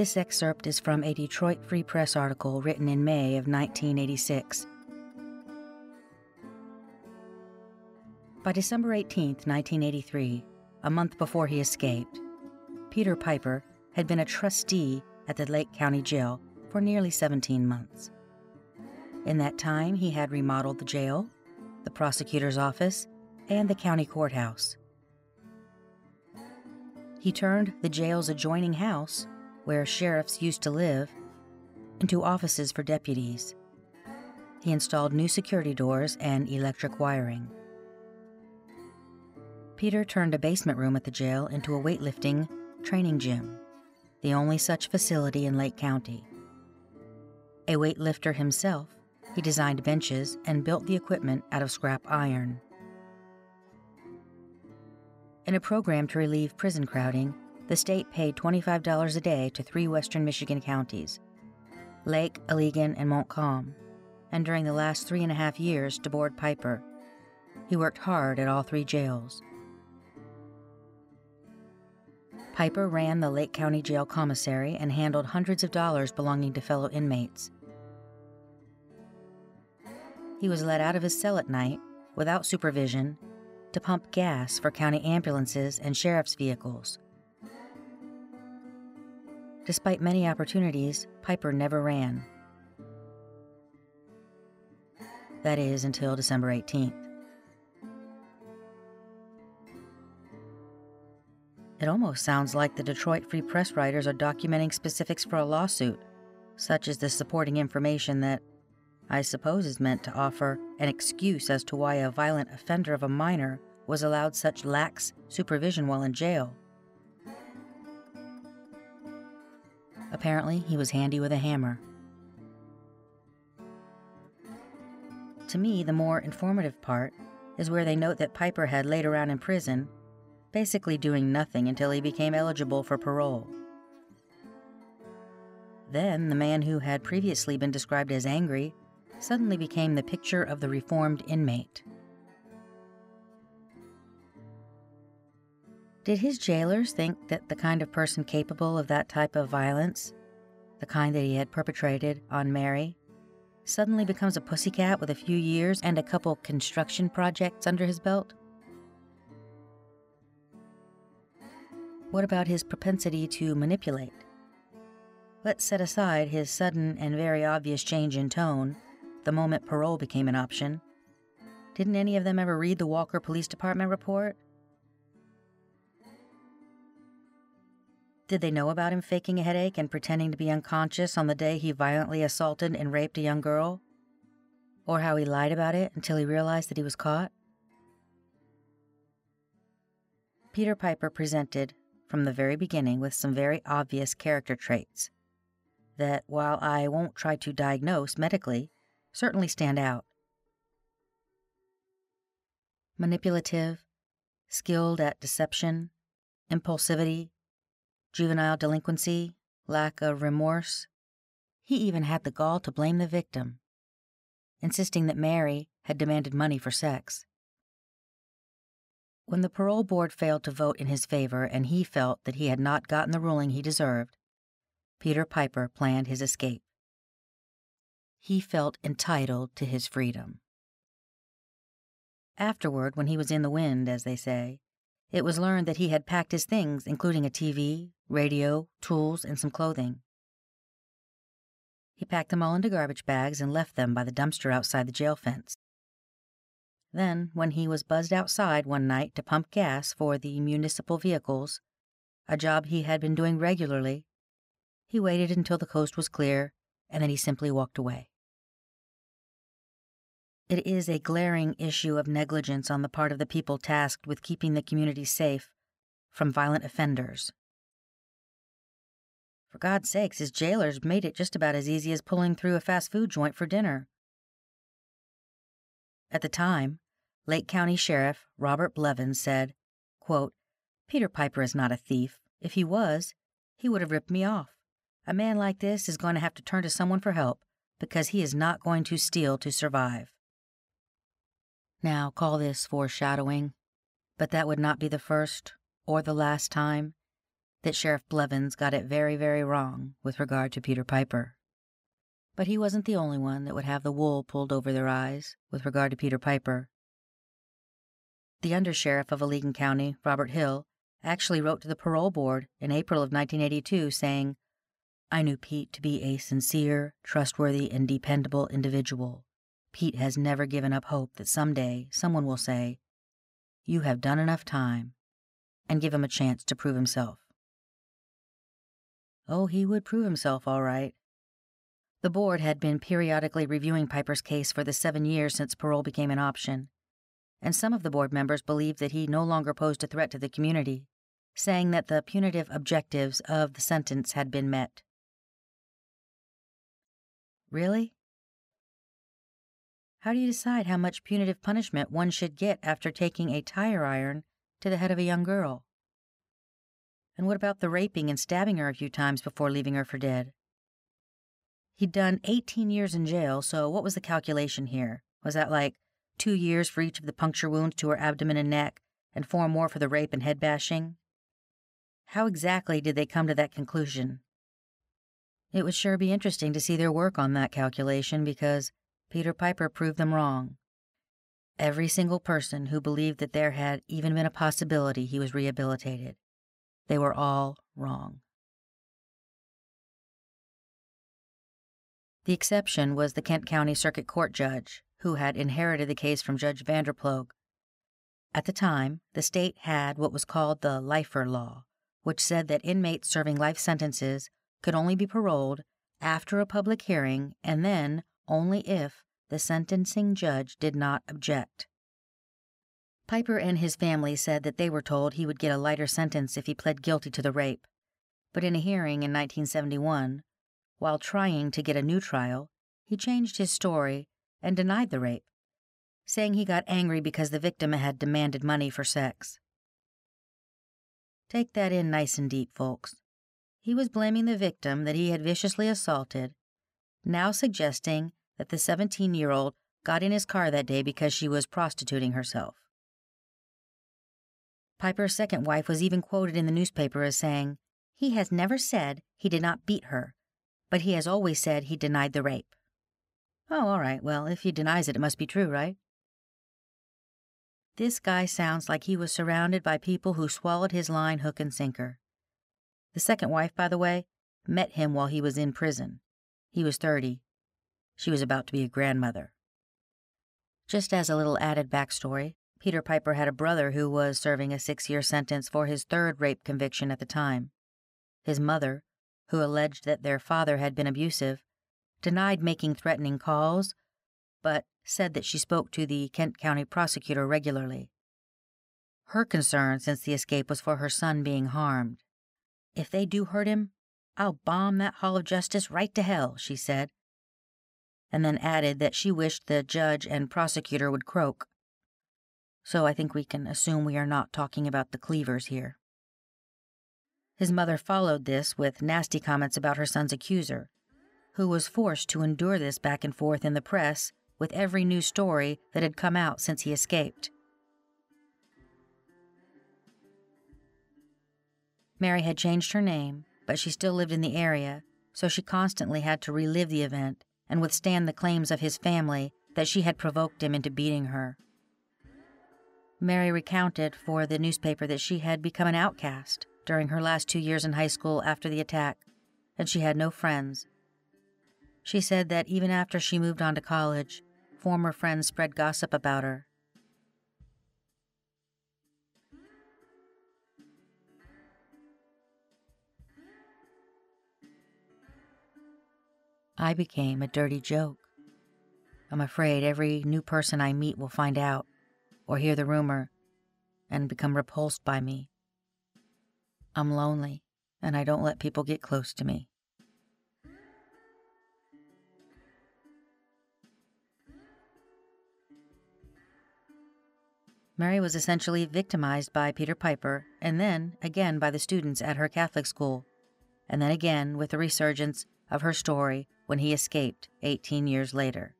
This excerpt is from a Detroit Free Press article written in May of 1986. By December 18, 1983, a month before he escaped, Peter Piper had been a trustee at the Lake County Jail for nearly 17 months. In that time, he had remodeled the jail, the prosecutor's office, and the county courthouse. He turned the jail's adjoining house, where sheriffs used to live, into offices for deputies. He installed new security doors and electric wiring. Peter turned a basement room at the jail into a weightlifting training gym, the only such facility in Lake County. A weightlifter himself, he designed benches and built the equipment out of scrap iron. In a program to relieve prison crowding, the state paid $25 a day to three western Michigan counties Lake, Allegan, and Montcalm, and during the last three and a half years to board Piper. He worked hard at all three jails. Piper ran the Lake County Jail Commissary and handled hundreds of dollars belonging to fellow inmates. He was let out of his cell at night, without supervision, to pump gas for county ambulances and sheriff's vehicles. Despite many opportunities, Piper never ran. That is, until December 18th. It almost sounds like the Detroit Free Press writers are documenting specifics for a lawsuit, such as the supporting information that I suppose is meant to offer an excuse as to why a violent offender of a minor was allowed such lax supervision while in jail. Apparently, he was handy with a hammer. To me, the more informative part is where they note that Piper had laid around in prison basically doing nothing until he became eligible for parole. Then, the man who had previously been described as angry suddenly became the picture of the reformed inmate. Did his jailers think that the kind of person capable of that type of violence, the kind that he had perpetrated on Mary, suddenly becomes a pussycat with a few years and a couple construction projects under his belt? What about his propensity to manipulate? Let's set aside his sudden and very obvious change in tone the moment parole became an option. Didn't any of them ever read the Walker Police Department report? Did they know about him faking a headache and pretending to be unconscious on the day he violently assaulted and raped a young girl? Or how he lied about it until he realized that he was caught? Peter Piper presented from the very beginning with some very obvious character traits that, while I won't try to diagnose medically, certainly stand out. Manipulative, skilled at deception, impulsivity, juvenile delinquency, lack of remorse. He even had the gall to blame the victim, insisting that Mary had demanded money for sex. When the parole board failed to vote in his favor and he felt that he had not gotten the ruling he deserved, Peter Piper planned his escape. He felt entitled to his freedom. Afterward, when he was in the wind, as they say, it was learned that he had packed his things, including a TV, radio, tools, and some clothing. He packed them all into garbage bags and left them by the dumpster outside the jail fence. Then, when he was buzzed outside one night to pump gas for the municipal vehicles, a job he had been doing regularly, he waited until the coast was clear and then he simply walked away. It is a glaring issue of negligence on the part of the people tasked with keeping the community safe from violent offenders. For God's sakes, his jailers made it just about as easy as pulling through a fast food joint for dinner. At the time, Lake County Sheriff Robert Blevins said, quote, Peter Piper is not a thief. If he was, he would have ripped me off. A man like this is going to have to turn to someone for help because he is not going to steal to survive. Now, call this foreshadowing, but that would not be the first or the last time that Sheriff Blevins got it very, very wrong with regard to Peter Piper. But he wasn't the only one that would have the wool pulled over their eyes with regard to Peter Piper. The undersheriff of Allegan County, Robert Hill, actually wrote to the parole board in April of 1982 saying, I knew Pete to be a sincere, trustworthy, and dependable individual. Pete has never given up hope that someday someone will say, You have done enough time, and give him a chance to prove himself. Oh, he would prove himself all right. The board had been periodically reviewing Piper's case for the seven years since parole became an option, and some of the board members believed that he no longer posed a threat to the community, saying that the punitive objectives of the sentence had been met. Really? How do you decide how much punitive punishment one should get after taking a tire iron to the head of a young girl? And what about the raping and stabbing her a few times before leaving her for dead? He'd done 18 years in jail, so what was the calculation here? Was that like two years for each of the puncture wounds to her abdomen and neck, and four more for the rape and head bashing? How exactly did they come to that conclusion? It would sure be interesting to see their work on that calculation because Peter Piper proved them wrong. Every single person who believed that there had even been a possibility he was rehabilitated. They were all wrong. The exception was the Kent County Circuit Court judge, who had inherited the case from Judge Vanderploeg. At the time, the state had what was called the Lifer Law, which said that inmates serving life sentences could only be paroled after a public hearing and then only if the sentencing judge did not object. Piper and his family said that they were told he would get a lighter sentence if he pled guilty to the rape. But in a hearing in 1971, while trying to get a new trial, he changed his story and denied the rape, saying he got angry because the victim had demanded money for sex. Take that in nice and deep, folks. He was blaming the victim that he had viciously assaulted, now suggesting that the 17 year old got in his car that day because she was prostituting herself. Piper's second wife was even quoted in the newspaper as saying, He has never said he did not beat her, but he has always said he denied the rape. Oh, all right, well, if he denies it, it must be true, right? This guy sounds like he was surrounded by people who swallowed his line hook and sinker. The second wife, by the way, met him while he was in prison. He was 30. She was about to be a grandmother. Just as a little added backstory, Peter Piper had a brother who was serving a six year sentence for his third rape conviction at the time. His mother, who alleged that their father had been abusive, denied making threatening calls, but said that she spoke to the Kent County prosecutor regularly. Her concern since the escape was for her son being harmed. If they do hurt him, I'll bomb that Hall of Justice right to hell, she said, and then added that she wished the judge and prosecutor would croak. So I think we can assume we are not talking about the Cleavers here. His mother followed this with nasty comments about her son's accuser, who was forced to endure this back and forth in the press with every new story that had come out since he escaped. Mary had changed her name, but she still lived in the area, so she constantly had to relive the event and withstand the claims of his family that she had provoked him into beating her. Mary recounted for the newspaper that she had become an outcast during her last two years in high school after the attack, and she had no friends. She said that even after she moved on to college, former friends spread gossip about her I became a dirty joke. I'm afraid every new person I meet will find out, or hear the rumor, and become repulsed by me. I'm lonely, and I don't let people get close to me. Mary was essentially victimized by Peter Piper, and then again by the students at her Catholic school, and then again with the resurgence of her story when he escaped 18 years later.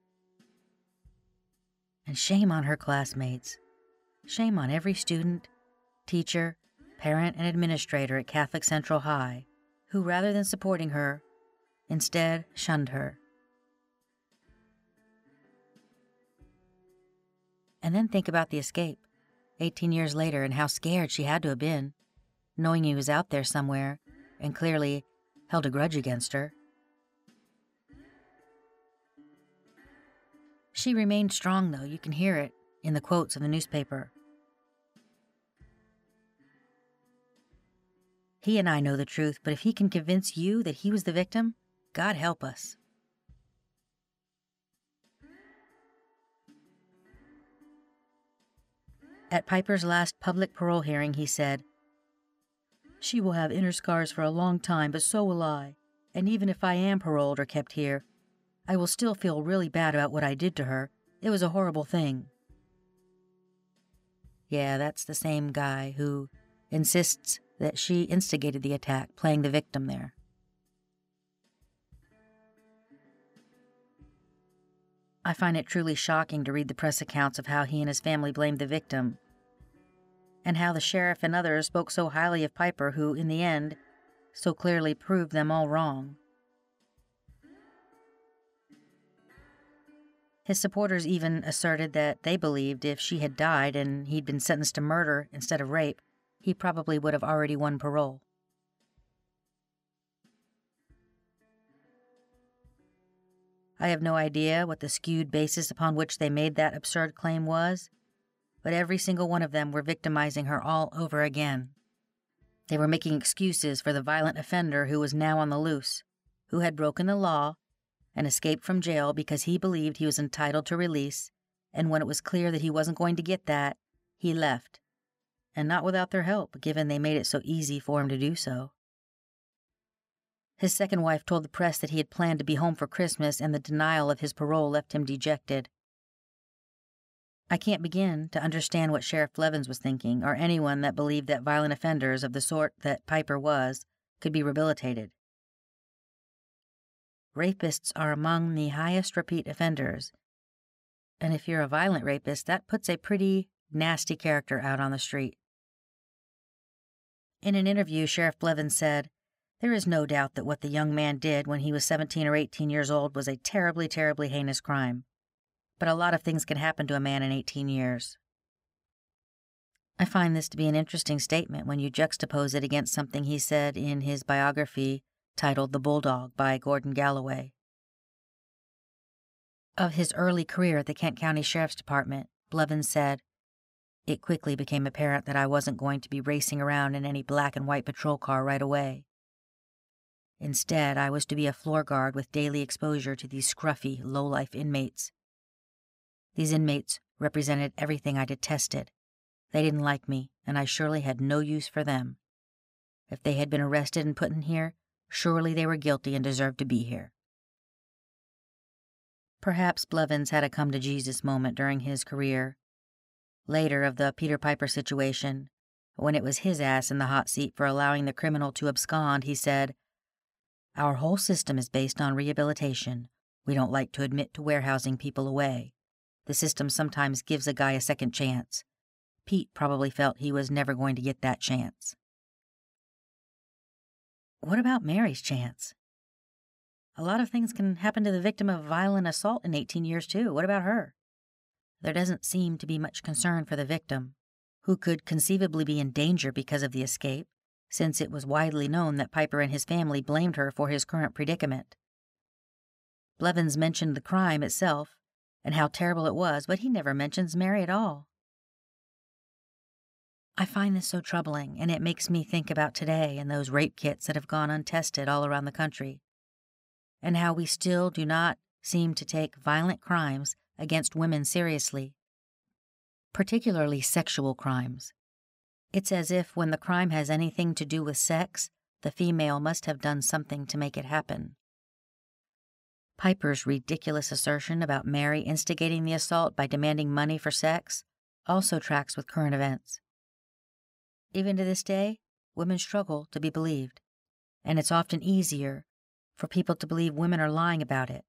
And shame on her classmates. Shame on every student, teacher, parent and administrator at Catholic Central High, who, rather than supporting her, instead shunned her. And then think about the escape, 18 years later, and how scared she had to have been, knowing he was out there somewhere and clearly held a grudge against her. She remained strong, though. You can hear it in the quotes of the newspaper. He and I know the truth, but if he can convince you that he was the victim, God help us. At Piper's last public parole hearing, he said, She will have inner scars for a long time, but so will I. And even if I am paroled or kept here, I will still feel really bad about what I did to her. It was a horrible thing. Yeah, that's the same guy who insists that she instigated the attack, playing the victim there. I find it truly shocking to read the press accounts of how he and his family blamed the victim, and how the sheriff and others spoke so highly of Piper, who, in the end, so clearly proved them all wrong. His supporters even asserted that they believed if she had died and he'd been sentenced to murder instead of rape, he probably would have already won parole. I have no idea what the skewed basis upon which they made that absurd claim was, but every single one of them were victimizing her all over again. They were making excuses for the violent offender who was now on the loose, who had broken the law and escaped from jail because he believed he was entitled to release, and when it was clear that he wasn't going to get that, he left. And not without their help, given they made it so easy for him to do so. His second wife told the press that he had planned to be home for Christmas, and the denial of his parole left him dejected. I can't begin to understand what Sheriff Blevins was thinking, or anyone that believed that violent offenders of the sort that Piper was could be rehabilitated. Rapists are among the highest repeat offenders, and if you're a violent rapist, that puts a pretty nasty character out on the street. In an interview, Sheriff Blevins said, there is no doubt that what the young man did when he was 17 or 18 years old was a terribly, terribly heinous crime. But a lot of things can happen to a man in 18 years. I find this to be an interesting statement when you juxtapose it against something he said in his biography titled The Bulldog by Gordon Galloway. Of his early career at the Kent County Sheriff's Department, Blevins said, It quickly became apparent that I wasn't going to be racing around in any black and white patrol car right away. Instead, I was to be a floor guard with daily exposure to these scruffy, low-life inmates. These inmates represented everything I detested. They didn't like me, and I surely had no use for them. If they had been arrested and put in here, surely they were guilty and deserved to be here. Perhaps Blevins had a come to Jesus moment during his career. Later, of the Peter Piper situation, when it was his ass in the hot seat for allowing the criminal to abscond, he said, our whole system is based on rehabilitation. We don't like to admit to warehousing people away. The system sometimes gives a guy a second chance. Pete probably felt he was never going to get that chance. What about Mary's chance? A lot of things can happen to the victim of violent assault in 18 years, too. What about her? There doesn't seem to be much concern for the victim, who could conceivably be in danger because of the escape, since it was widely known that Piper and his family blamed her for his current predicament. Blevins mentioned the crime itself and how terrible it was, but he never mentions Mary at all. I find this so troubling, and it makes me think about today and those rape kits that have gone untested all around the country, and how we still do not seem to take violent crimes against women seriously, particularly sexual crimes. It's as if when the crime has anything to do with sex, the female must have done something to make it happen. Piper's ridiculous assertion about Mary instigating the assault by demanding money for sex also tracks with current events. Even to this day, women struggle to be believed, and it's often easier for people to believe women are lying about it.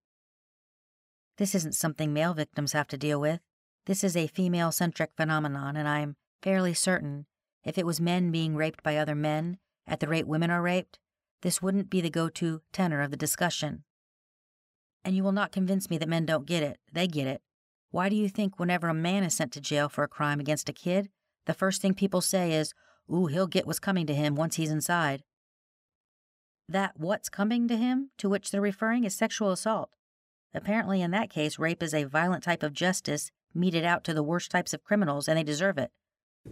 This isn't something male victims have to deal with. This is a female centric phenomenon, and I'm fairly certain if it was men being raped by other men at the rate women are raped, this wouldn't be the go to tenor of the discussion. And you will not convince me that men don't get it. They get it. Why do you think whenever a man is sent to jail for a crime against a kid, the first thing people say is, Ooh, he'll get what's coming to him once he's inside? That what's coming to him, to which they're referring, is sexual assault. Apparently, in that case, rape is a violent type of justice meted out to the worst types of criminals, and they deserve it.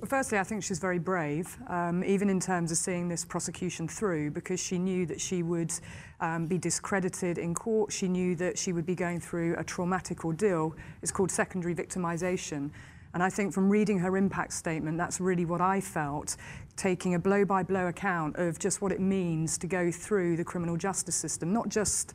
Firstly, I think she's very brave, um, even in terms of seeing this prosecution through, because she knew that she would um, be discredited in court. She knew that she would be going through a traumatic ordeal. It's called secondary victimization. And I think from reading her impact statement, that's really what I felt, taking a blow by blow account of just what it means to go through the criminal justice system, not just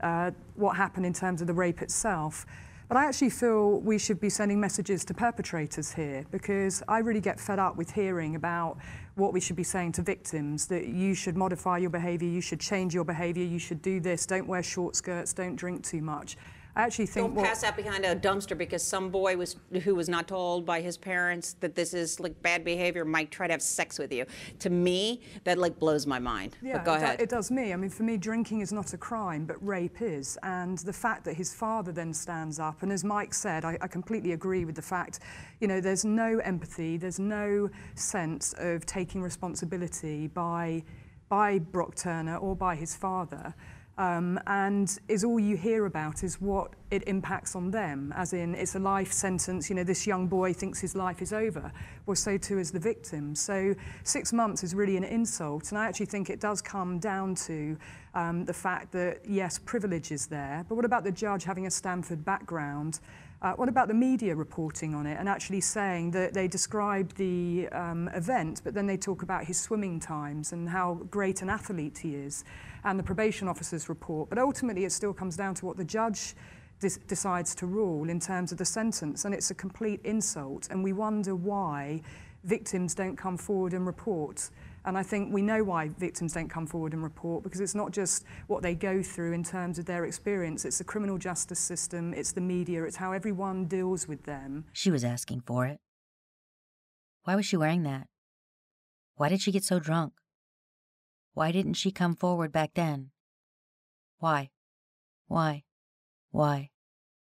uh, what happened in terms of the rape itself, but I actually feel we should be sending messages to perpetrators here because I really get fed up with hearing about what we should be saying to victims that you should modify your behaviour, you should change your behaviour, you should do this, don't wear short skirts, don't drink too much. I actually think don't pass out behind a dumpster because some boy was who was not told by his parents that this is like bad behavior might try to have sex with you. To me, that like blows my mind. Yeah, but go it ahead. Do, it does me. I mean, for me, drinking is not a crime, but rape is. And the fact that his father then stands up, and as Mike said, I, I completely agree with the fact, you know, there's no empathy, there's no sense of taking responsibility by by Brock Turner or by his father. Um, and is all you hear about is what it impacts on them, as in it's a life sentence, you know, this young boy thinks his life is over. Well, so too is the victim. So six months is really an insult, and I actually think it does come down to um, the fact that, yes, privilege is there, but what about the judge having a Stanford background? Uh, what about the media reporting on it and actually saying that they describe the um, event, but then they talk about his swimming times and how great an athlete he is, and the probation officer's report. But ultimately, it still comes down to what the judge decides to rule in terms of the sentence, and it's a complete insult. And we wonder why victims don't come forward and report. And I think we know why victims don't come forward and report because it's not just what they go through in terms of their experience, it's the criminal justice system, it's the media, it's how everyone deals with them. She was asking for it. Why was she wearing that? Why did she get so drunk? Why didn't she come forward back then? Why? Why? Why?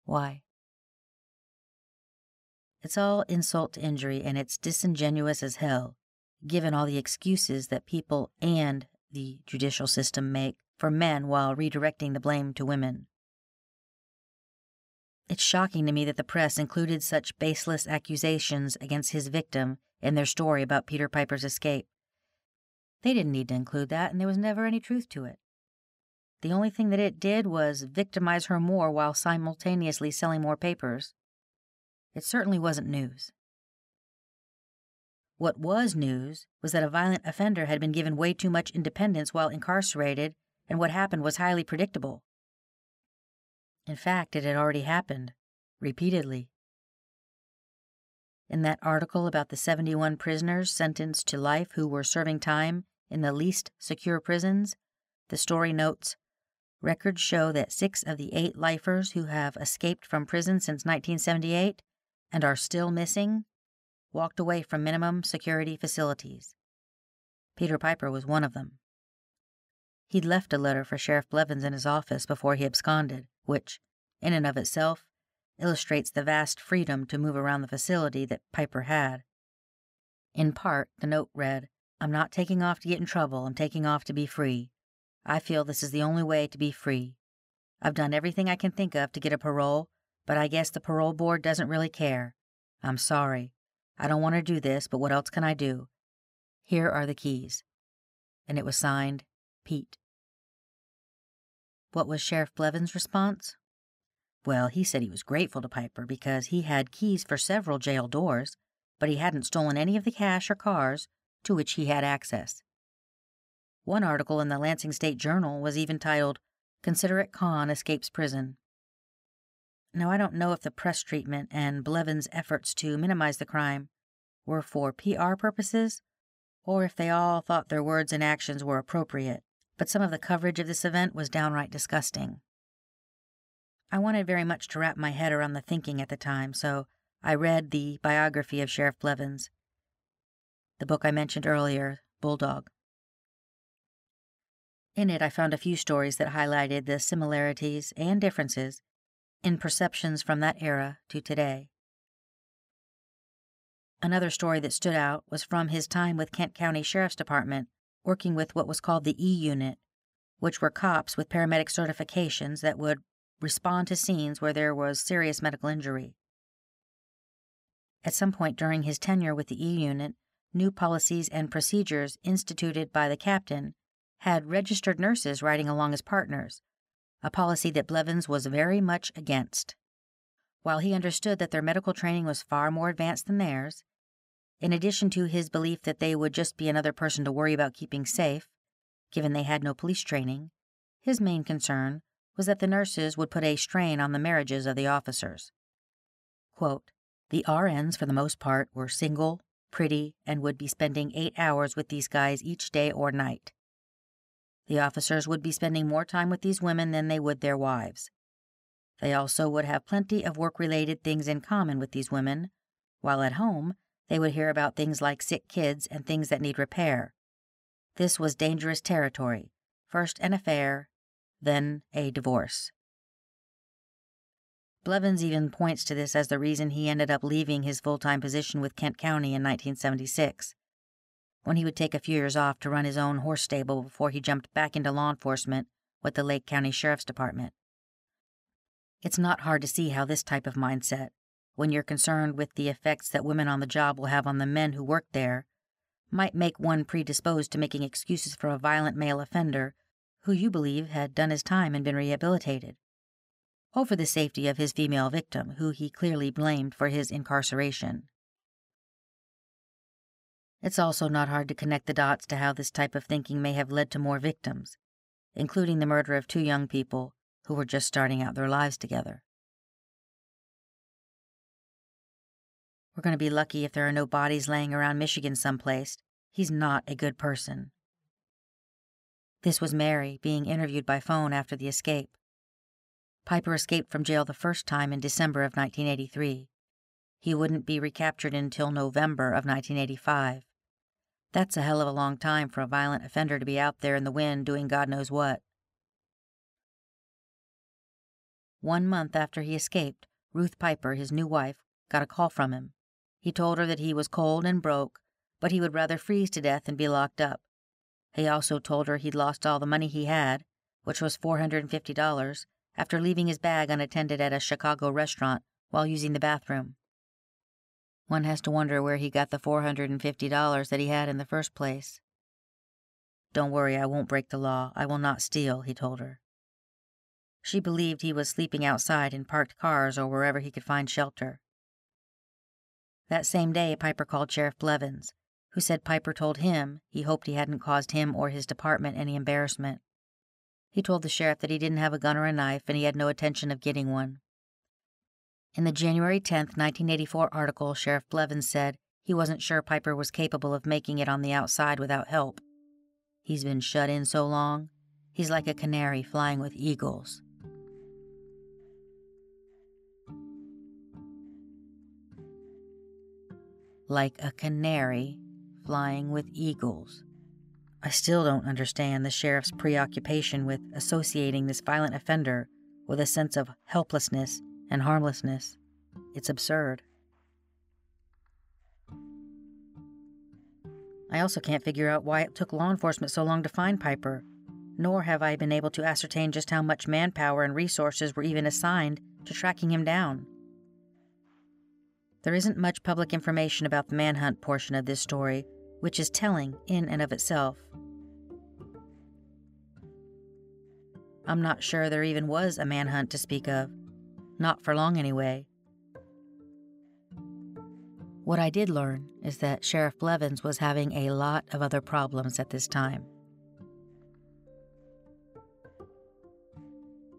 Why? It's all insult to injury, and it's disingenuous as hell given all the excuses that people and the judicial system make for men while redirecting the blame to women. It's shocking to me that the press included such baseless accusations against his victim in their story about Peter Piper's escape. They didn't need to include that, and there was never any truth to it. The only thing that it did was victimize her more while simultaneously selling more papers. It certainly wasn't news. What was news was that a violent offender had been given way too much independence while incarcerated, and what happened was highly predictable. In fact, it had already happened, repeatedly. In that article about the 71 prisoners sentenced to life who were serving time in the least secure prisons, the story notes Records show that six of the eight lifers who have escaped from prison since 1978 and are still missing walked away from minimum security facilities. Peter Piper was one of them. He'd left a letter for Sheriff Blevins in his office before he absconded, which, in and of itself, illustrates the vast freedom to move around the facility that Piper had. In part, the note read, I'm not taking off to get in trouble, I'm taking off to be free. I feel this is the only way to be free. I've done everything I can think of to get a parole, but I guess the parole board doesn't really care. I'm sorry. I don't want to do this, but what else can I do? Here are the keys. And it was signed Pete. What was Sheriff Blevins' response? Well, he said he was grateful to Piper because he had keys for several jail doors, but he hadn't stolen any of the cash or cars to which he had access. One article in the Lansing State Journal was even titled, Considerate Con Escapes Prison. Now, I don't know if the press treatment and Blevins' efforts to minimize the crime were for PR purposes or if they all thought their words and actions were appropriate, but some of the coverage of this event was downright disgusting. I wanted very much to wrap my head around the thinking at the time, so I read the biography of Sheriff Blevins. the book I mentioned earlier, Bulldog. In it, I found a few stories that highlighted the similarities and differences in perceptions from that era to today. Another story that stood out was from his time with Kent County Sheriff's Department, working with what was called the E Unit, which were cops with paramedic certifications that would respond to scenes where there was serious medical injury. At some point during his tenure with the E Unit, new policies and procedures instituted by the captain had registered nurses riding along as partners, a policy that Blevins was very much against. While he understood that their medical training was far more advanced than theirs, in addition to his belief that they would just be another person to worry about keeping safe, given they had no police training, his main concern was that the nurses would put a strain on the marriages of the officers. Quote, the RNs, for the most part, were single, pretty, and would be spending eight hours with these guys each day or night. The officers would be spending more time with these women than they would their wives. They also would have plenty of work related things in common with these women, while at home, they would hear about things like sick kids and things that need repair. This was dangerous territory first an affair, then a divorce. Blevins even points to this as the reason he ended up leaving his full time position with Kent County in 1976, when he would take a few years off to run his own horse stable before he jumped back into law enforcement with the Lake County Sheriff's Department. It's not hard to see how this type of mindset, when you're concerned with the effects that women on the job will have on the men who work there, might make one predisposed to making excuses for a violent male offender who you believe had done his time and been rehabilitated over the safety of his female victim, who he clearly blamed for his incarceration. It's also not hard to connect the dots to how this type of thinking may have led to more victims, including the murder of two young people who were just starting out their lives together. We're going to be lucky if there are no bodies laying around Michigan someplace. He's not a good person. This was Mary being interviewed by phone after the escape. Piper escaped from jail the first time in December of 1983. He wouldn't be recaptured until November of 1985. That's a hell of a long time for a violent offender to be out there in the wind doing God knows what. One month after he escaped, Ruth Piper, his new wife, got a call from him. He told her that he was cold and broke, but he would rather freeze to death than be locked up. He also told her he'd lost all the money he had, which was $450, after leaving his bag unattended at a Chicago restaurant while using the bathroom. One has to wonder where he got the $450 that he had in the first place. Don't worry, I won't break the law. I will not steal, he told her. She believed he was sleeping outside in parked cars or wherever he could find shelter. That same day, Piper called Sheriff Blevins, who said Piper told him he hoped he hadn't caused him or his department any embarrassment. He told the sheriff that he didn't have a gun or a knife and he had no intention of getting one. In the January 10, 1984 article, Sheriff Blevins said he wasn't sure Piper was capable of making it on the outside without help. He's been shut in so long, he's like a canary flying with eagles. Like a canary flying with eagles. I still don't understand the sheriff's preoccupation with associating this violent offender with a sense of helplessness and harmlessness. It's absurd. I also can't figure out why it took law enforcement so long to find Piper, nor have I been able to ascertain just how much manpower and resources were even assigned to tracking him down. There isn't much public information about the manhunt portion of this story, which is telling in and of itself. I'm not sure there even was a manhunt to speak of. Not for long, anyway. What I did learn is that Sheriff Blevins was having a lot of other problems at this time.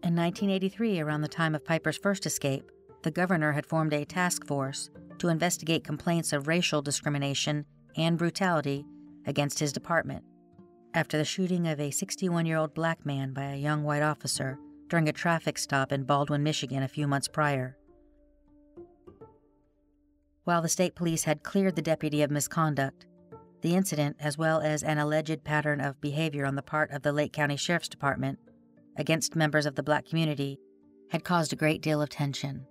In 1983, around the time of Piper's first escape, the governor had formed a task force to investigate complaints of racial discrimination and brutality against his department after the shooting of a 61 year old black man by a young white officer during a traffic stop in Baldwin, Michigan, a few months prior. While the state police had cleared the deputy of misconduct, The incident, as well as an alleged pattern of behavior on the part of the Lake County Sheriff's Department against members of the black community, had caused a great deal of tension.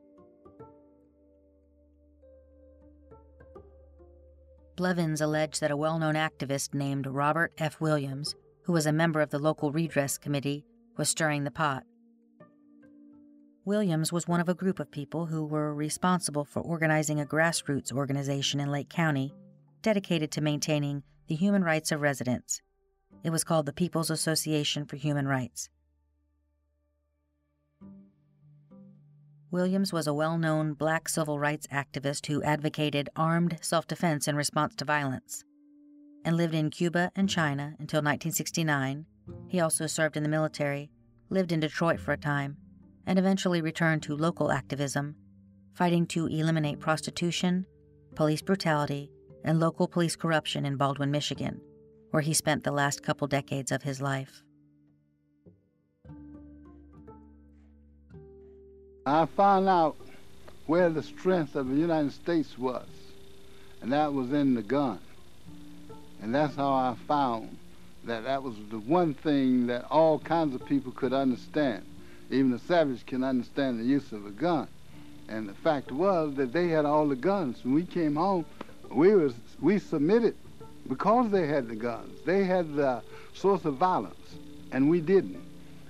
Blevins alleged that a well known activist named Robert F. Williams, who was a member of the local redress committee, was stirring the pot. Williams was one of a group of people who were responsible for organizing a grassroots organization in Lake County dedicated to maintaining the human rights of residents. It was called the People's Association for Human Rights. Williams was a well known black civil rights activist who advocated armed self defense in response to violence and lived in Cuba and China until 1969. He also served in the military, lived in Detroit for a time, and eventually returned to local activism, fighting to eliminate prostitution, police brutality, and local police corruption in Baldwin, Michigan, where he spent the last couple decades of his life. I found out where the strength of the United States was, and that was in the gun. And that's how I found that that was the one thing that all kinds of people could understand. Even the savage can understand the use of a gun. And the fact was that they had all the guns. When we came home, we was we submitted because they had the guns. They had the source of violence, and we didn't.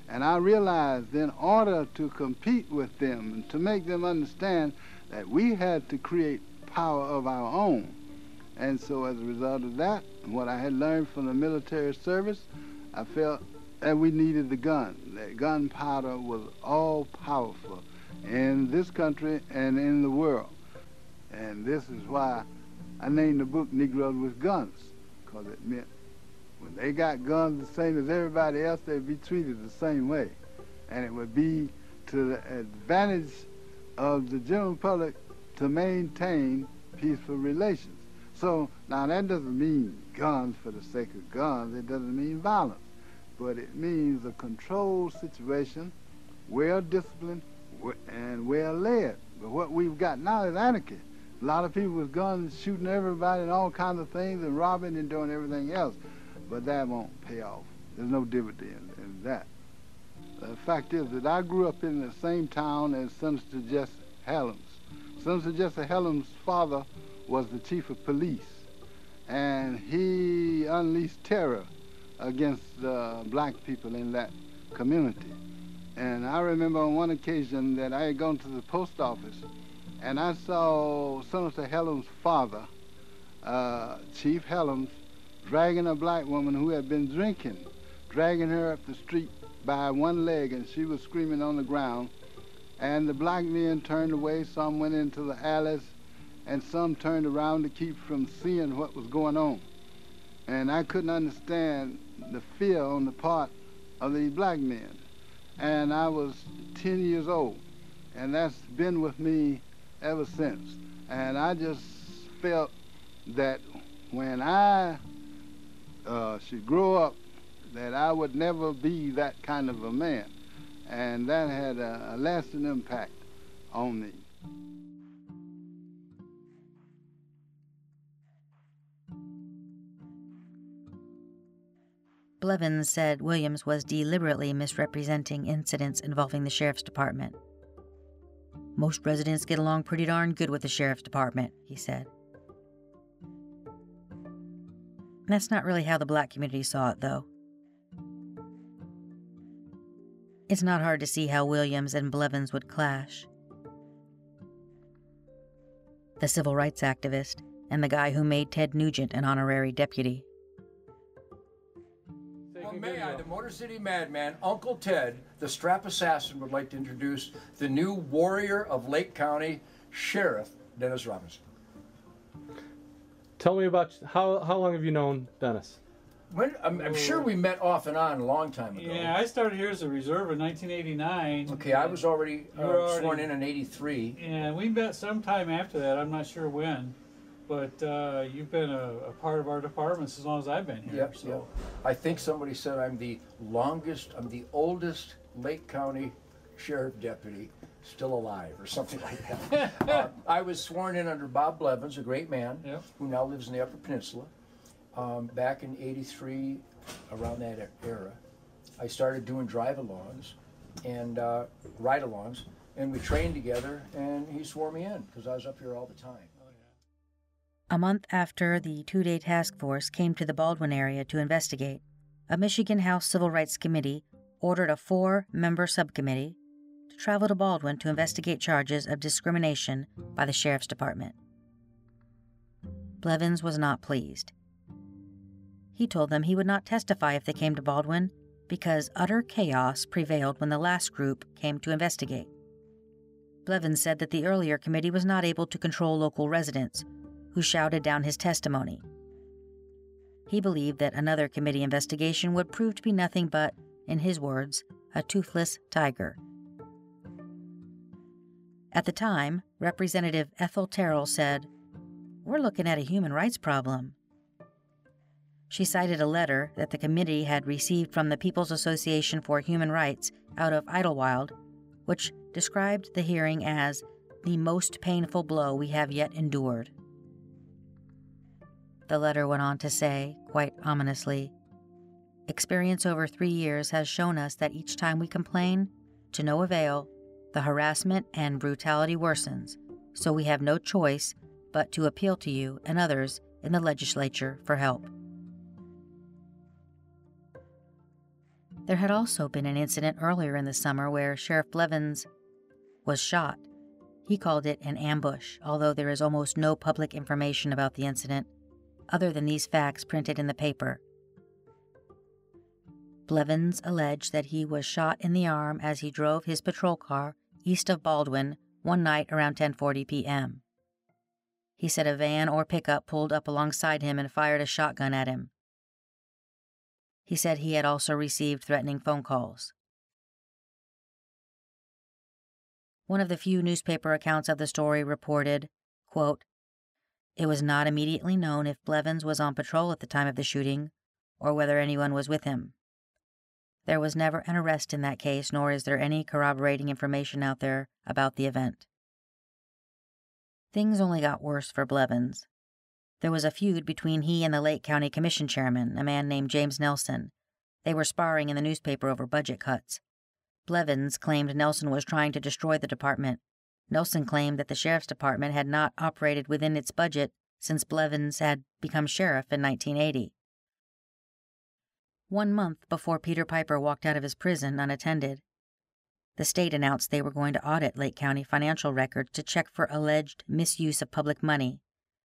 And I realized in order to compete with them and to make them understand that we had to create power of our own. And so as a result of that, what I had learned from the military service, I felt that we needed the gun. That gunpowder was all powerful in this country and in the world. And this is why I named the book Negroes with Guns, because it meant when they got guns the same as everybody else, they'd be treated the same way. And it would be to the advantage of the general public to maintain peaceful relations. So now that doesn't mean guns for the sake of guns. It doesn't mean violence. But it means a controlled situation, well disciplined and well led. But what we've got now is anarchy. A lot of people with guns shooting everybody and all kinds of things and robbing and doing everything else but that won't pay off. There's no dividend in that. The fact is that I grew up in the same town as Senator Jesse Helms. Senator Jesse Helms' father was the chief of police, and he unleashed terror against the black people in that community. And I remember on one occasion that I had gone to the post office, and I saw Senator Helms' father, uh, Chief Helms, dragging a black woman who had been drinking, dragging her up the street by one leg, and she was screaming on the ground. And the black men turned away, some went into the alleys, and some turned around to keep from seeing what was going on. And I couldn't understand the fear on the part of these black men. And I was 10 years old, and that's been with me ever since. And I just felt that when I uh, should grow up that I would never be that kind of a man. And that had a, a lasting impact on me. Blevins said Williams was deliberately misrepresenting incidents involving the sheriff's department. Most residents get along pretty darn good with the sheriff's department, he said. That's not really how the black community saw it, though. It's not hard to see how Williams and Blevins would clash. The civil rights activist and the guy who made Ted Nugent an honorary deputy. Well, may I, the Motor City Madman, Uncle Ted, the strap assassin, would like to introduce the new warrior of Lake County, Sheriff Dennis Robinson. Tell me about how how long have you known Dennis? When, I'm, I'm sure we met off and on a long time ago. Yeah, I started here as a reserve in 1989. Okay, I was already, uh, already- sworn in in '83. And we met sometime after that. I'm not sure when, but uh, you've been a, a part of our departments as long as I've been here. Yep, so. yep. I think somebody said I'm the longest, I'm the oldest Lake County Sheriff Deputy still alive, or something like that. uh, I was sworn in under Bob Blevins, a great man Yep. who now lives in the Upper Peninsula. um, back in 83, around that era, I started doing drive alongs and uh, ride alongs, and we trained together, and he swore me in because I was up here all the time. A month after the two day task force came to the Baldwin area to investigate, a Michigan House Civil Rights Committee ordered a four member subcommittee to travel to Baldwin to investigate charges of discrimination by the Sheriff's Department. Blevins was not pleased. He told them he would not testify if they came to Baldwin because utter chaos prevailed when the last group came to investigate. Blevins said that the earlier committee was not able to control local residents who shouted down his testimony. He believed that another committee investigation would prove to be nothing but, in his words, a toothless tiger. At the time, Representative Ethel Terrell said, We're looking at a human rights problem. She cited a letter that the committee had received from the People's Association for Human Rights out of Idlewild, which described the hearing as the most painful blow we have yet endured. The letter went on to say, quite ominously, Experience over three years has shown us that each time we complain, to no avail, the harassment and brutality worsens, so we have no choice but to appeal to you and others in the legislature for help. There had also been an incident earlier in the summer where Sheriff Blevins was shot. He called it an ambush, although there is almost no public information about the incident other than these facts printed in the paper. Blevins alleged that he was shot in the arm as he drove his patrol car east of Baldwin one night around 10:40 p.m. He said a van or pickup pulled up alongside him and fired a shotgun at him. He said he had also received threatening phone calls. One of the few newspaper accounts of the story reported, quote, It was not immediately known if Blevins was on patrol at the time of the shooting or whether anyone was with him. There was never an arrest in that case, nor is there any corroborating information out there about the event. Things only got worse for Blevins. There was a feud between he and the Lake County Commission chairman, a man named James Nelson. They were sparring in the newspaper over budget cuts. Blevins claimed Nelson was trying to destroy the department. Nelson claimed that the sheriff's department had not operated within its budget since Blevins had become sheriff in 1980. One month before Peter Piper walked out of his prison unattended, the state announced they were going to audit Lake County financial records to check for alleged misuse of public money,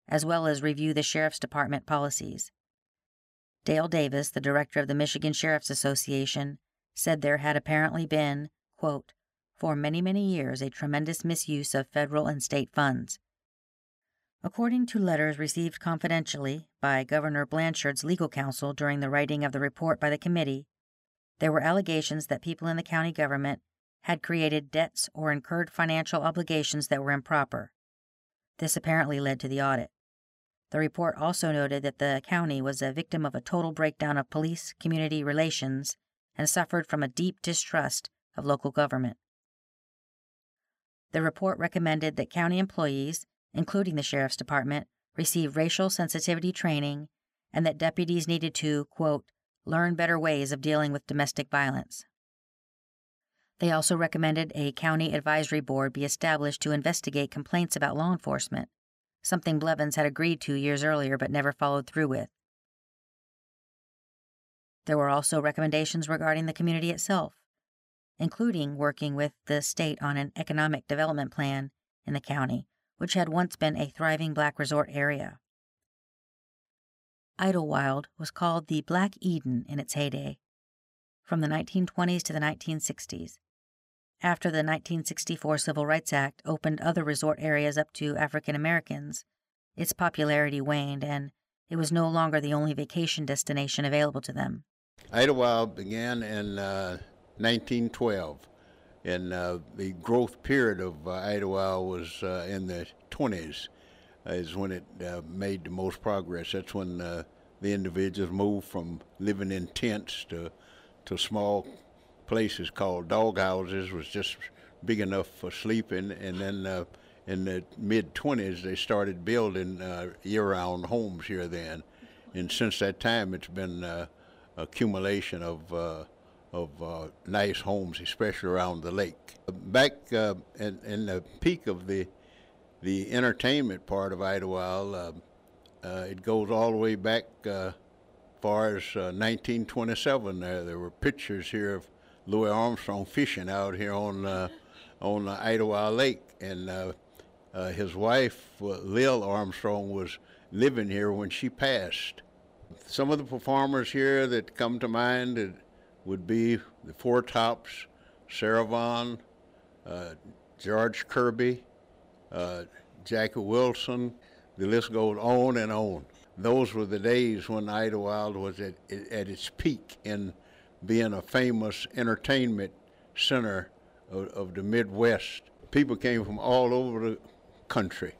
as well as review the sheriff's department policies. Dale Davis, the director of the Michigan Sheriff's Association, said there had apparently been, quote, for many, many years a tremendous misuse of federal and state funds. According to letters received confidentially by Governor Blanchard's legal counsel during the writing of the report by the committee, there were allegations that people in the county government had created debts or incurred financial obligations that were improper. This apparently led to the audit. The report also noted that the county was a victim of a total breakdown of police community relations and suffered from a deep distrust of local government. The report recommended that county employees including the Sheriff's Department, receive racial sensitivity training and that deputies needed to, quote, learn better ways of dealing with domestic violence. They also recommended a county advisory board be established to investigate complaints about law enforcement, something Blevins had agreed to years earlier but never followed through with. There were also recommendations regarding the community itself, including working with the state on an economic development plan in the county which had once been a thriving black resort area. Idlewild was called the Black Eden in its heyday, from the 1920s to the 1960s. After the 1964 Civil Rights Act opened other resort areas up to African Americans, its popularity waned and it was no longer the only vacation destination available to them. Idlewild began in uh, 1912 and uh, the growth period of uh, was uh, in the 20s is when it uh, made the most progress. That's when uh, the individuals moved from living in tents to to small places called dog houses was just big enough for sleeping. And then uh, in the mid 20s they started building year-round homes here then. And since that time, it's been accumulation of of uh, nice homes, especially around the lake. Back uh, in, in, the peak of the the entertainment part of Idlewild, uh, uh, it goes all the way back uh, far as 1927. There, there were pictures here of Louis Armstrong fishing out here on on Idlewild Lake, and his wife Lil Armstrong was living here when she passed. Some of the performers here that come to mind would be the Four Tops, Sarah Vaughan, uh, George Kirby, uh, Jackie Wilson. The list goes on and on. Those were the days when Idlewild was at, at its peak in being a famous entertainment center of, of the Midwest. People came from all over the country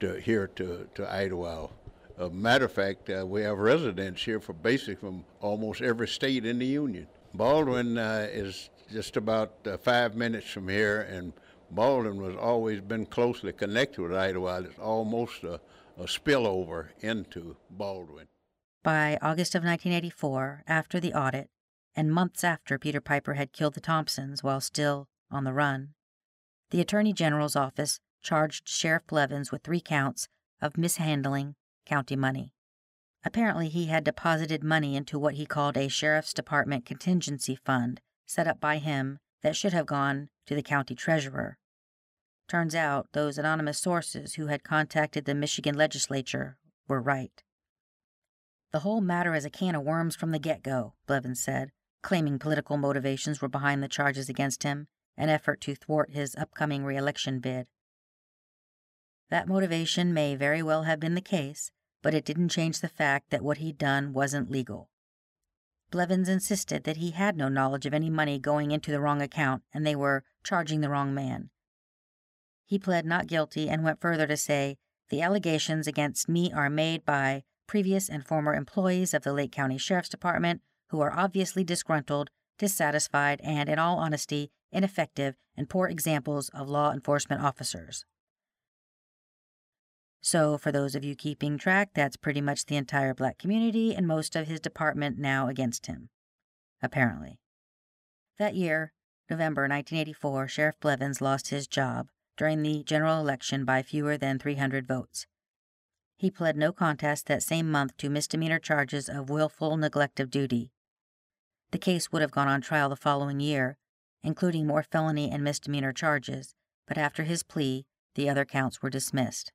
to here to, to Idlewild. A matter of fact, uh, we have residents here for basically from almost every state in the Union. Baldwin uh, is just about uh, five minutes from here, and Baldwin was always been closely connected with Idlewild. It's almost a, a spillover into Baldwin. By August of 1984, after the audit, and months after Peter Piper had killed the Thompsons while still on the run, the Attorney General's office charged Sheriff Blevins with three counts of mishandling county money. Apparently, he had deposited money into what he called a Sheriff's Department contingency fund set up by him that should have gone to the county treasurer. Turns out those anonymous sources who had contacted the Michigan legislature were right. The whole matter is a can of worms from the get go, Blevins said, claiming political motivations were behind the charges against him, an effort to thwart his upcoming reelection bid. That motivation may very well have been the case, but it didn't change the fact that what he'd done wasn't legal. Blevins insisted that he had no knowledge of any money going into the wrong account and they were charging the wrong man. He pled not guilty and went further to say, The allegations against me are made by previous and former employees of the Lake County Sheriff's Department who are obviously disgruntled, dissatisfied, and, in all honesty, ineffective and poor examples of law enforcement officers. So, for those of you keeping track, that's pretty much the entire black community and most of his department now against him. Apparently. That year, November 1984, Sheriff Blevins lost his job during the general election by fewer than 300 votes. He pled no contest that same month to misdemeanor charges of willful neglect of duty. The case would have gone on trial the following year, including more felony and misdemeanor charges, but after his plea, the other counts were dismissed.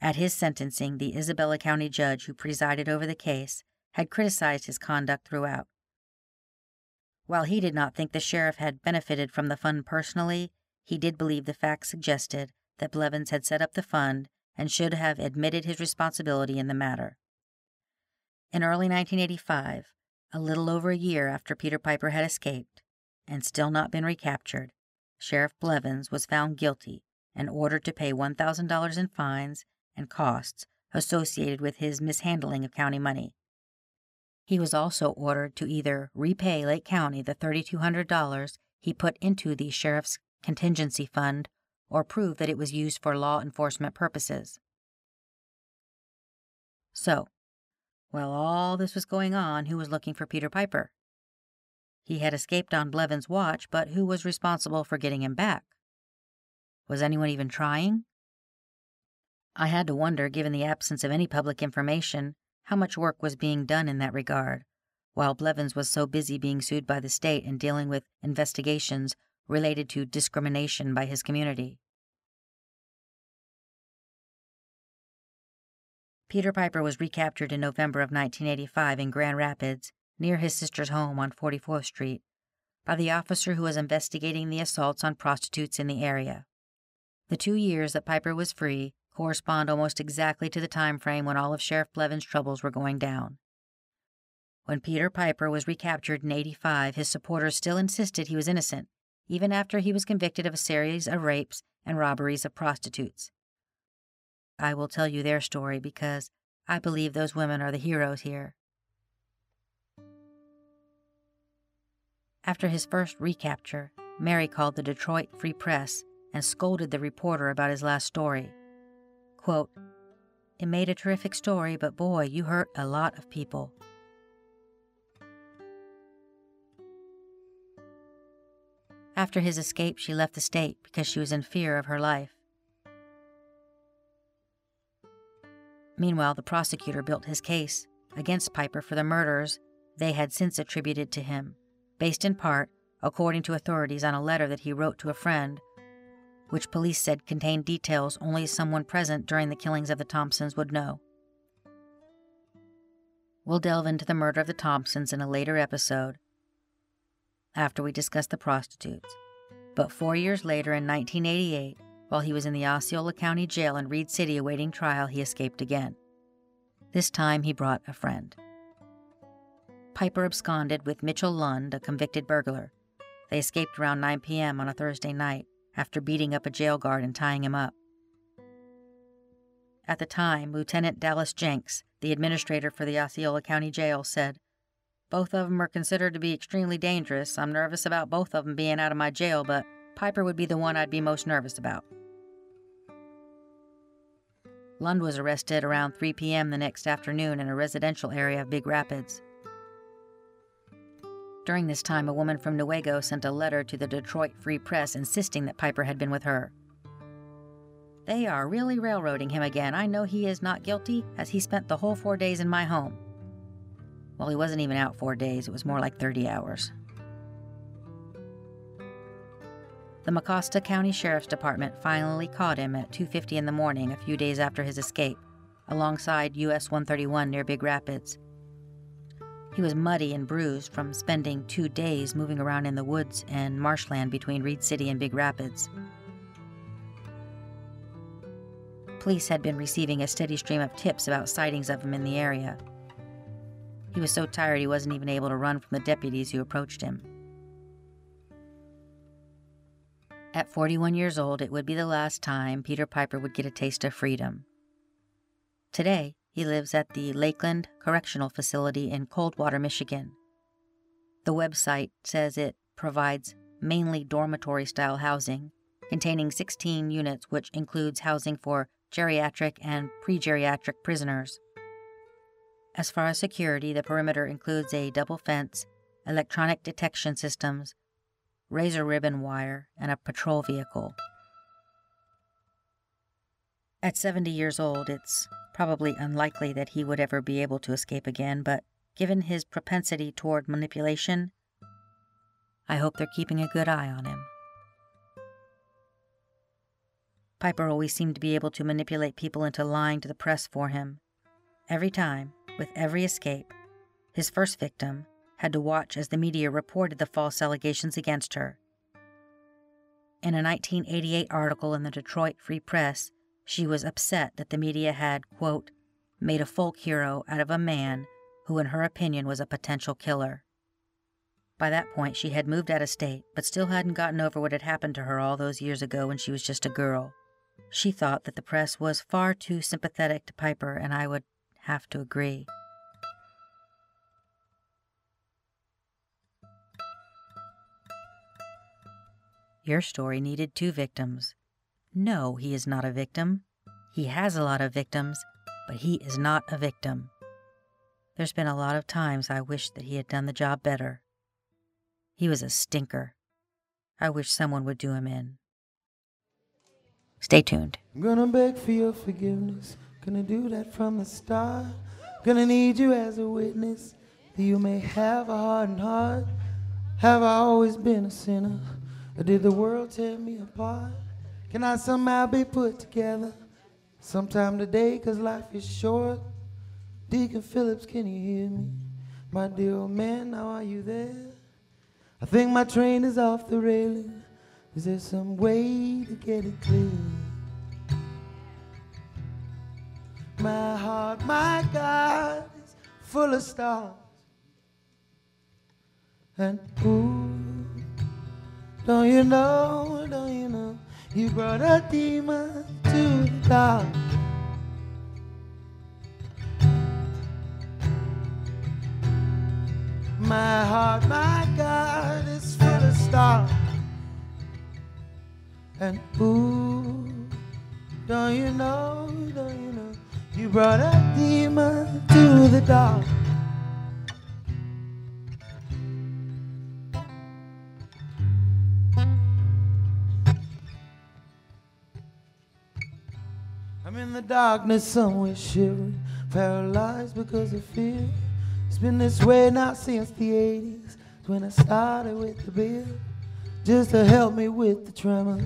At his sentencing, the Isabella County judge who presided over the case had criticized his conduct throughout. While he did not think the sheriff had benefited from the fund personally, he did believe the facts suggested that Blevins had set up the fund and should have admitted his responsibility in the matter. In early 1985, a little over a year after Peter Piper had escaped and still not been recaptured, Sheriff Blevins was found guilty and ordered to pay $1,000 in fines and costs associated with his mishandling of county money. He was also ordered to either repay Lake County the $3,200 he put into the sheriff's contingency fund or prove that it was used for law enforcement purposes. So, while all this was going on, who was looking for Peter Piper? He had escaped on Blevins' watch, but who was responsible for getting him back? Was anyone even trying? I had to wonder, given the absence of any public information, how much work was being done in that regard, while Blevins was so busy being sued by the state and dealing with investigations related to discrimination by his community. Peter Piper was recaptured in November of 1985 in Grand Rapids, near his sister's home on 44th Street, by the officer who was investigating the assaults on prostitutes in the area. The two years that Piper was free correspond almost exactly to the time frame when all of Sheriff Blevins' troubles were going down. When Peter Piper was recaptured in 85, his supporters still insisted he was innocent, even after he was convicted of a series of rapes and robberies of prostitutes. I will tell you their story because I believe those women are the heroes here. After his first recapture, Mary called the Detroit Free Press and scolded the reporter about his last story. Quote, It made a terrific story, but boy, you hurt a lot of people. After his escape, she left the state because she was in fear of her life. Meanwhile, the prosecutor built his case against Piper for the murders they had since attributed to him, based in part, according to authorities, on a letter that he wrote to a friend, which police said contained details only someone present during the killings of the Thompsons would know. We'll delve into the murder of the Thompsons in a later episode after we discuss the prostitutes. But four years later, in 1988, while he was in the Osceola County Jail in Reed City awaiting trial, he escaped again. This time he brought a friend. Piper absconded with Mitchell Lund, a convicted burglar. They escaped around 9 p.m. on a Thursday night after beating up a jail guard and tying him up. At the time, Lieutenant Dallas Jenks, the administrator for the Osceola County Jail, said, Both of them are considered to be extremely dangerous. I'm nervous about both of them being out of my jail, but Piper would be the one I'd be most nervous about. Lund was arrested around 3 p.m. the next afternoon in a residential area of Big Rapids. During this time, a woman from Newaygo sent a letter to the Detroit Free Press insisting that Piper had been with her. They are really railroading him again. I know he is not guilty, as he spent the whole four days in my home. Well, he wasn't even out four days, it was more like 30 hours. The Mecosta County Sheriff's Department finally caught him at 2:50 in the morning a few days after his escape, alongside US 131 near Big Rapids. He was muddy and bruised from spending 2 days moving around in the woods and marshland between Reed City and Big Rapids. Police had been receiving a steady stream of tips about sightings of him in the area. He was so tired he wasn't even able to run from the deputies who approached him. At 41 years old, it would be the last time Peter Piper would get a taste of freedom. Today, he lives at the Lakeland Correctional Facility in Coldwater, Michigan. The website says it provides mainly dormitory style housing, containing 16 units, which includes housing for geriatric and pre geriatric prisoners. As far as security, the perimeter includes a double fence, electronic detection systems, razor ribbon wire, and a patrol vehicle. At 70 years old, it's probably unlikely that he would ever be able to escape again, but given his propensity toward manipulation, I hope they're keeping a good eye on him. Piper always seemed to be able to manipulate people into lying to the press for him. Every time, with every escape, his first victim, had to watch as the media reported the false allegations against her. In a 1988 article in the Detroit Free Press, she was upset that the media had, quote, made a folk hero out of a man who, in her opinion, was a potential killer. By that point, she had moved out of state, but still hadn't gotten over what had happened to her all those years ago when she was just a girl. She thought that the press was far too sympathetic to Piper, and I would have to agree. Your story needed two victims. No, he is not a victim. He has a lot of victims, but he is not a victim. There's been a lot of times I wish that he had done the job better. He was a stinker. I wish someone would do him in. Stay tuned. I'm gonna beg for your forgiveness. Gonna do that from the start. Gonna need you as a witness that you may have a hardened heart. Have I always been a sinner? Or did the world tear me apart? Can I somehow be put together sometime today? Cause life is short. Deacon Phillips, can you hear me? My dear old man, now are you there? I think my train is off the railing. Is there some way to get it clear? My heart, my God, is full of stars. And ooh, don't you know, don't you know, you brought a demon to the dark. My heart, my God, is full of stars. And ooh, don't you know, don't you know, You brought a demon to the dark. In the darkness somewhere shivering, paralyzed because of fear. It's been this way now since the 80s, when I started with the beer, just to help me with the tremors.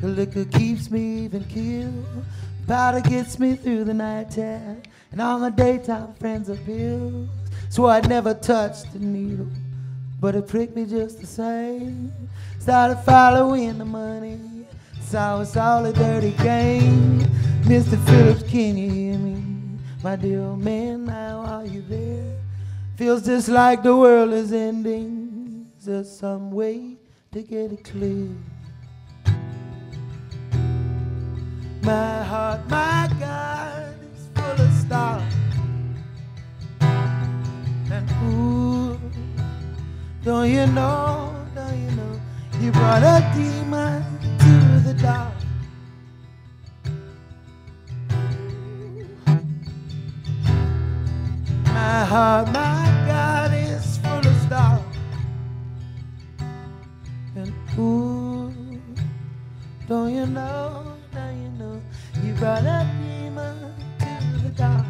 The liquor keeps me even keel. Powder gets me through the night time, and all my daytime friends are pills. So I'd never touch the needle, but it pricked me just the same. Started following the money, saw it's all a dirty game. Mr. Phillips, can you hear me? My dear old man, now are you there? Feels just like the world is ending. Is there some way to get it clear? My heart, my God, is full of stars. And ooh, don't you know, don't you know, you brought a demon to the dark. My heart, my God, is full of stars. And ooh, don't you know, now you know, you brought a demon to the dark.